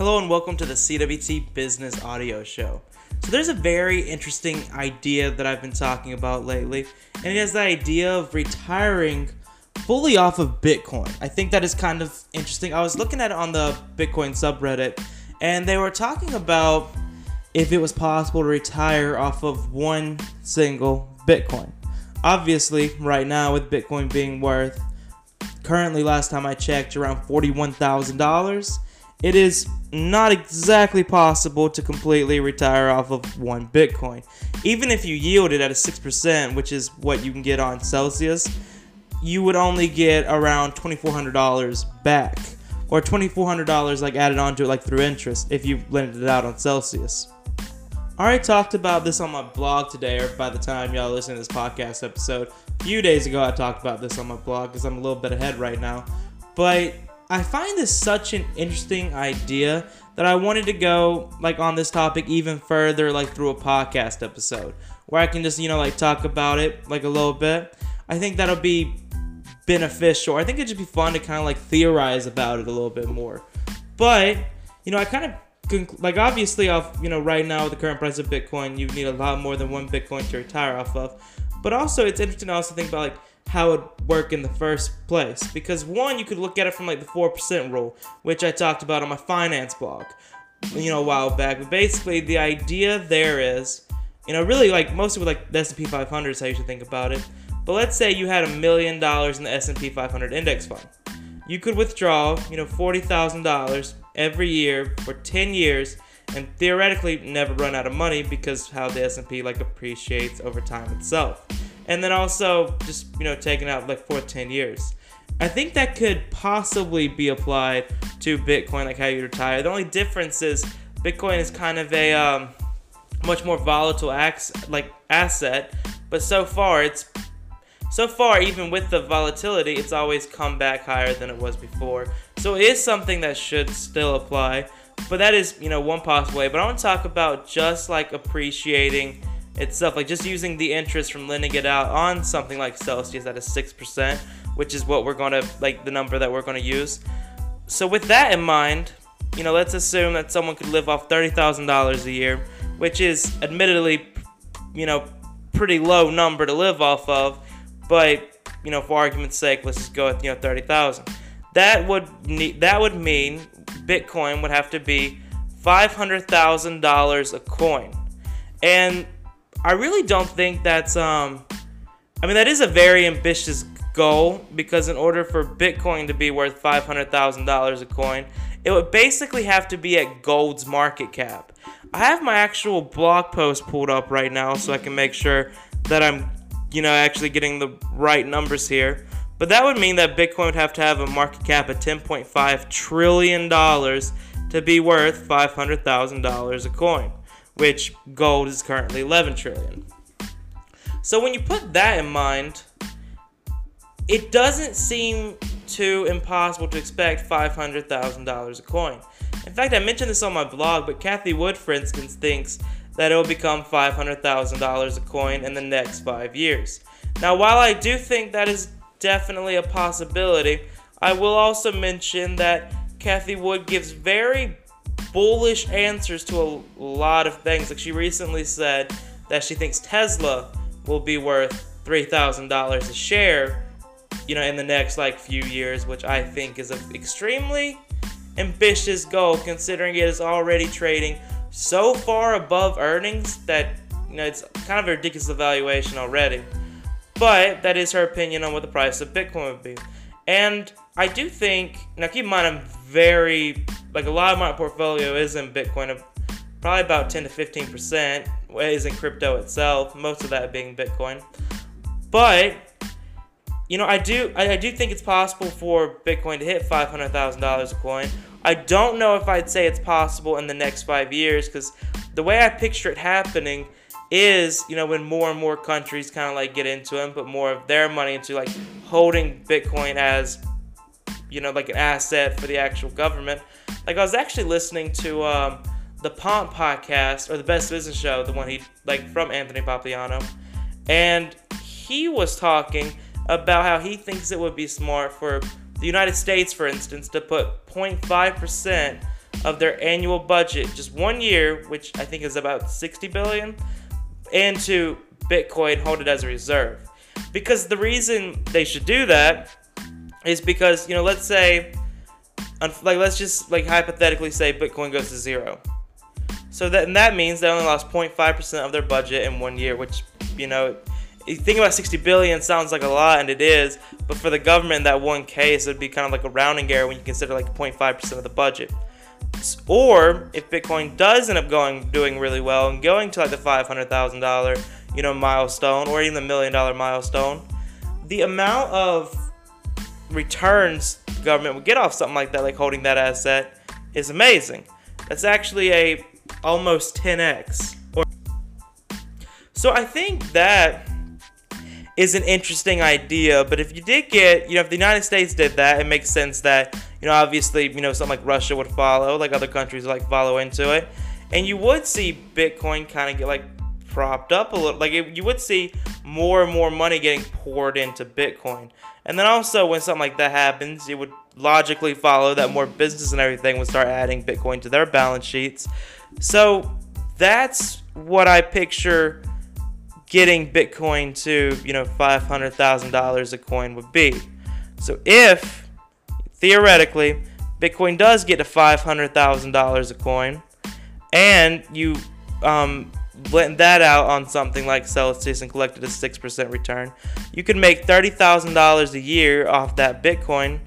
Hello and welcome to the CWT Business Audio Show. So, there's a very interesting idea that I've been talking about lately, and it is the idea of retiring fully off of Bitcoin. I think that is kind of interesting. I was looking at it on the Bitcoin subreddit, and they were talking about if it was possible to retire off of one single Bitcoin. Obviously, right now, with Bitcoin being worth currently, last time I checked, around $41,000 it is not exactly possible to completely retire off of one Bitcoin. Even if you yield it at a 6%, which is what you can get on Celsius, you would only get around $2,400 back. Or $2,400 like added onto it like through interest if you lended it out on Celsius. I already talked about this on my blog today, or by the time y'all listen to this podcast episode. A few days ago, I talked about this on my blog because I'm a little bit ahead right now. But I find this such an interesting idea that I wanted to go like on this topic even further, like through a podcast episode where I can just, you know, like talk about it like a little bit. I think that'll be beneficial. I think it'd just be fun to kind of like theorize about it a little bit more. But, you know, I kind of like obviously off, you know, right now with the current price of Bitcoin, you need a lot more than one Bitcoin to retire off of. But also it's interesting to also think about like how it work in the first place. Because one, you could look at it from like the 4% rule, which I talked about on my finance blog, you know, a while back. But basically, the idea there is, you know, really like mostly with like the S&P 500 is how you should think about it. But let's say you had a million dollars in the S&P 500 index fund. You could withdraw, you know, $40,000 every year for 10 years and theoretically never run out of money because how the S&P like appreciates over time itself and then also just you know taking out like for 10 years. I think that could possibly be applied to bitcoin like how you retire. The only difference is bitcoin is kind of a um, much more volatile ac- like asset. But so far it's so far even with the volatility it's always come back higher than it was before. So it is something that should still apply. But that is you know one possible way. But i want to talk about just like appreciating itself, like just using the interest from lending it out on something like Celsius at a 6%, which is what we're going to, like the number that we're going to use. So, with that in mind, you know, let's assume that someone could live off $30,000 a year, which is admittedly, you know, pretty low number to live off of, but, you know, for argument's sake, let's just go with, you know, 30,000. That would need, that would mean Bitcoin would have to be $500,000 a coin. And I really don't think that's um I mean that is a very ambitious goal because in order for Bitcoin to be worth $500,000 a coin, it would basically have to be at gold's market cap. I have my actual blog post pulled up right now so I can make sure that I'm you know actually getting the right numbers here. But that would mean that Bitcoin would have to have a market cap of 10.5 trillion dollars to be worth $500,000 a coin which gold is currently 11 trillion. So when you put that in mind, it doesn't seem too impossible to expect $500,000 a coin. In fact, I mentioned this on my blog, but Cathie Wood, for instance, thinks that it will become $500,000 a coin in the next five years. Now, while I do think that is definitely a possibility, I will also mention that Cathie Wood gives very bullish answers to a lot of things. Like she recently said that she thinks Tesla will be worth $3,000 a share, you know, in the next like few years, which I think is an extremely ambitious goal considering it is already trading so far above earnings that you know it's kind of a ridiculous evaluation already. But that is her opinion on what the price of Bitcoin would be. And I do think now keep in mind I'm very like a lot of my portfolio is in Bitcoin, probably about 10 to 15 percent is in crypto itself. Most of that being Bitcoin, but you know I do I, I do think it's possible for Bitcoin to hit five hundred thousand dollars a coin. I don't know if I'd say it's possible in the next five years because the way I picture it happening is you know when more and more countries kind of like get into it and put more of their money into like holding bitcoin as you know like an asset for the actual government like I was actually listening to um, the Pomp podcast or the Best Business Show, the one he like from Anthony Pompliano, and he was talking about how he thinks it would be smart for the United States, for instance, to put 0.5% of their annual budget, just one year, which I think is about 60 billion, into Bitcoin, hold it as a reserve. Because the reason they should do that is because, you know, let's say, like, let's just, like, hypothetically say Bitcoin goes to zero. So that, that means they only lost 0.5% of their budget in one year, which, you know, you think about 60 billion sounds like a lot, and it is, but for the government that one case, would be kind of like a rounding error when you consider like 0.5% of the budget. Or if Bitcoin does end up going doing really well and going to like the $500,000 you know milestone or even the million dollar milestone, the amount of returns the government would get off something like that, like holding that asset, is amazing. That's actually a almost 10x. Or so I think that is an interesting idea. But if you did get, you know, if the United States did that, it makes sense that, you know, obviously, you know, something like Russia would follow, like other countries like follow into it. And you would see Bitcoin kind of get like propped up a little. Like it, you would see more and more money getting poured into Bitcoin. And then also, when something like that happens, it would logically follow that more business and everything would start adding Bitcoin to their balance sheets. So that's what I picture getting Bitcoin to, you know, $500,000 a coin would be. So if theoretically Bitcoin does get to $500,000 a coin and you um, blend that out on something like Celsius and collected a 6% return, you could make $30,000 a year off that Bitcoin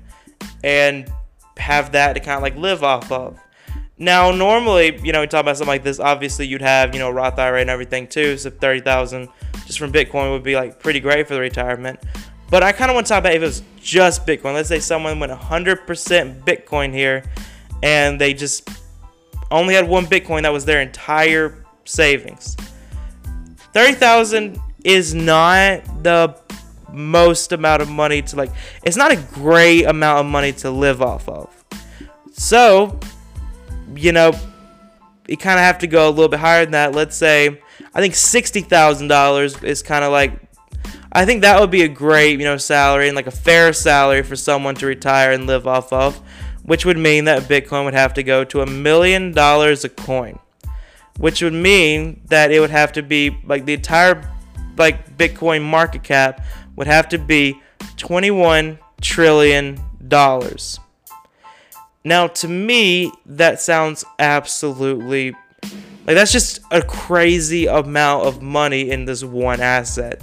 and have that to kind of like live off of. Now, normally, you know, we talk about something like this. Obviously, you'd have, you know, Roth IRA and everything too. So thirty thousand just from Bitcoin would be like pretty great for the retirement. But I kind of want to talk about if it was just Bitcoin. Let's say someone went 100% Bitcoin here, and they just only had one Bitcoin that was their entire savings. Thirty thousand is not the most amount of money to like. It's not a great amount of money to live off of. So you know, you kind of have to go a little bit higher than that. Let's say, I think sixty thousand dollars is kind of like, I think that would be a great, you know, salary and like a fair salary for someone to retire and live off of, which would mean that Bitcoin would have to go to a million dollars a coin, which would mean that it would have to be like the entire like Bitcoin market cap would have to be twenty one trillion dollars. Now, to me, that sounds absolutely like that's just a crazy amount of money in this one asset.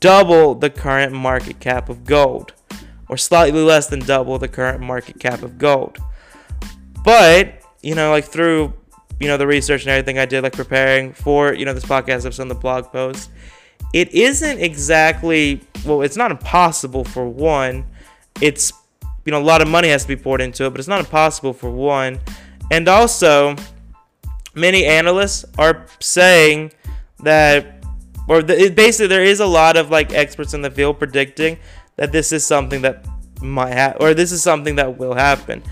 Double the current market cap of gold, or slightly less than double the current market cap of gold. But, you know, like through, you know, the research and everything I did, like preparing for, you know, this podcast episode the blog post, it isn't exactly, well, it's not impossible for one. It's you know, a lot of money has to be poured into it, but it's not impossible for one. And also, many analysts are saying that, or the, basically, there is a lot of like experts in the field predicting that this is something that might happen, or this is something that will happen.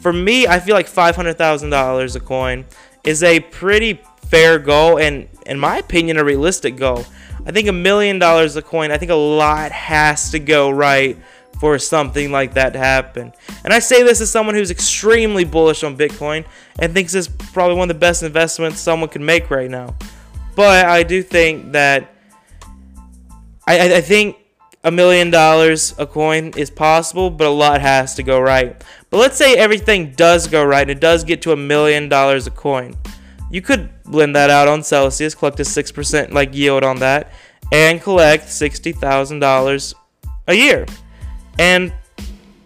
For me, I feel like $500,000 a coin is a pretty fair goal, and in my opinion, a realistic goal. I think a million dollars a coin, I think a lot has to go right for something like that to happen. And I say this as someone who's extremely bullish on Bitcoin and thinks it's probably one of the best investments someone can make right now. But I do think that I, I think a million dollars a coin is possible, but a lot has to go right. But let's say everything does go right and it does get to a million dollars a coin. You could blend that out on Celsius, collect a 6% like yield on that, and collect $60,000 a year. And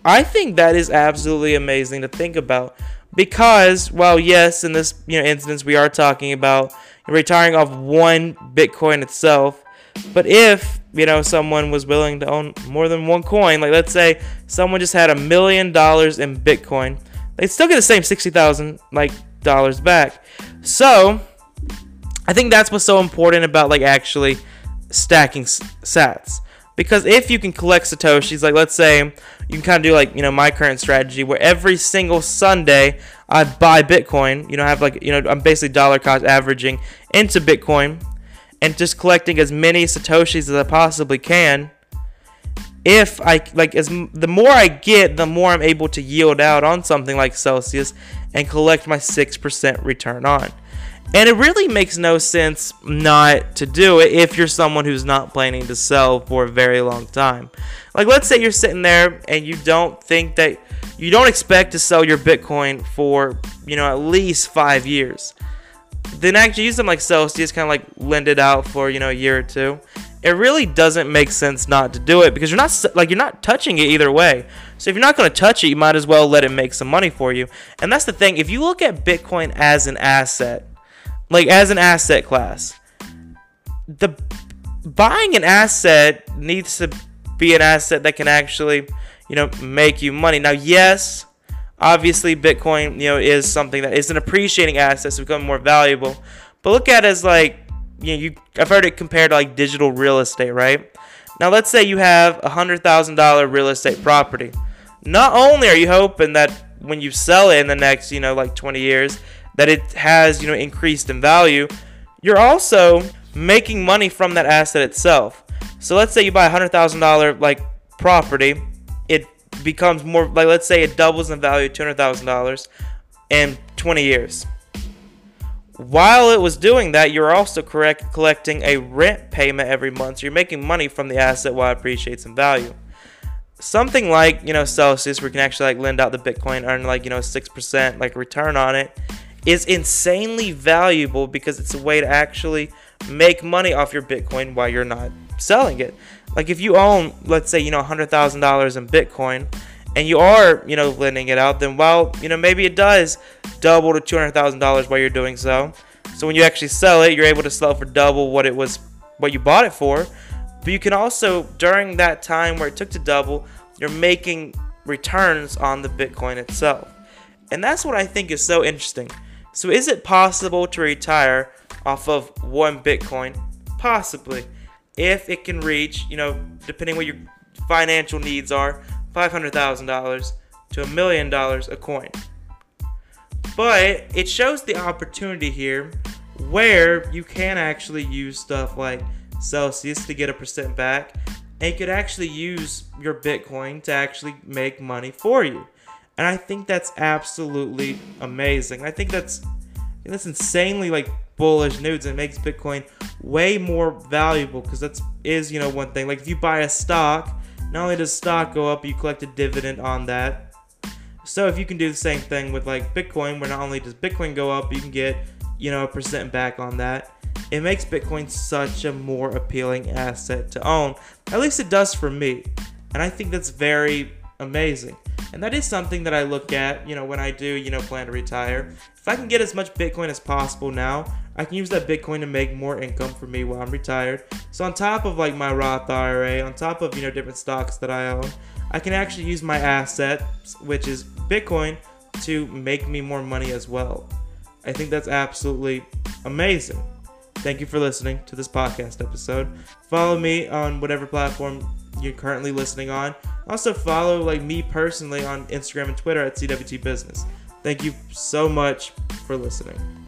I think that is absolutely amazing to think about because, well, yes, in this you know instance we are talking about retiring off one Bitcoin itself, but if you know someone was willing to own more than one coin, like let's say someone just had a million dollars in Bitcoin, they'd still get the same sixty thousand like dollars back. So I think that's what's so important about like actually stacking sats because if you can collect satoshis, like let's say you can kind of do like you know my current strategy where every single Sunday I buy Bitcoin. You know, I have like you know I'm basically dollar cost averaging into Bitcoin and just collecting as many satoshis as I possibly can. if I like as the more I get, the more I'm able to yield out on something like Celsius and collect my 6% return on. And it really makes no sense not to do it if you're someone who's not planning to sell for a very long time. Like let's say you're sitting there and you don't think that you don't expect to sell your Bitcoin for, you know, at least 5 years. Then actually use them like Celsius kind of like lend it out for, you know, a year or two it really doesn't make sense not to do it because you're not like you're not touching it either way. So if you're not going to touch it, you might as well let it make some money for you. And that's the thing. If you look at Bitcoin as an asset, like as an asset class, the buying an asset needs to be an asset that can actually, you know, make you money. Now, yes, obviously Bitcoin, you know, is something that is an appreciating asset, so becoming more valuable. But look at it as like you know, you I've heard it compared to like digital real estate, right? Now let's say you have a hundred thousand dollar real estate property. Not only are you hoping that when you sell it in the next, you know, like 20 years, that it has, you know, increased in value, you're also making money from that asset itself. So let's say you buy a hundred thousand dollar like property, becomes more like let's say it doubles in value, two hundred thousand dollars in 20 years. While it was doing that, you're also correct collecting a rent payment every month. So you're making money from the asset while it appreciates in value. Something like, you know, Celsius, where you can actually like lend out the Bitcoin, earn like, you know, 6% like return on it, is insanely valuable because it's a way to actually make money off your Bitcoin while you're not selling it. Like if you own, let's say, you know, $100,000 in Bitcoin, and you are, you know, lending it out, then well, you know, maybe it does double to two hundred thousand dollars while you're doing so. So when you actually sell it, you're able to sell for double what it was, what you bought it for. But you can also, during that time where it took to double, you're making returns on the Bitcoin itself, and that's what I think is so interesting. So is it possible to retire off of one Bitcoin? Possibly, if it can reach, you know, depending what your financial needs are, $500,000 to a million dollars a coin. But it shows the opportunity here where you can actually use stuff like Celsius to get a percent back and you could actually use your Bitcoin to actually make money for you. And I think that's absolutely amazing. I think that's that's insanely like bullish news and makes Bitcoin way more valuable because that's is you know one thing. Like if you buy a stock not only does stock go up, you collect a dividend on that. So if you can do the same thing with like Bitcoin, where not only does Bitcoin go up, you can get, you know, a percent back on that. It makes Bitcoin such a more appealing asset to own. At least it does for me. And I think that's very amazing. And that is something that I look at, you know, when I do, you know, plan to retire. If I can get as much Bitcoin as possible now, I can use that Bitcoin to make more income for me while I'm retired. So on top of like my Roth IRA, on top of, you know, different stocks that I own, I can actually use my assets, which is Bitcoin, to make me more money as well. I think that's absolutely amazing. Thank you for listening to this podcast episode. Follow me on whatever platform you're currently listening on. Also follow like me personally on Instagram and Twitter at CWT Business. Thank you so much for listening.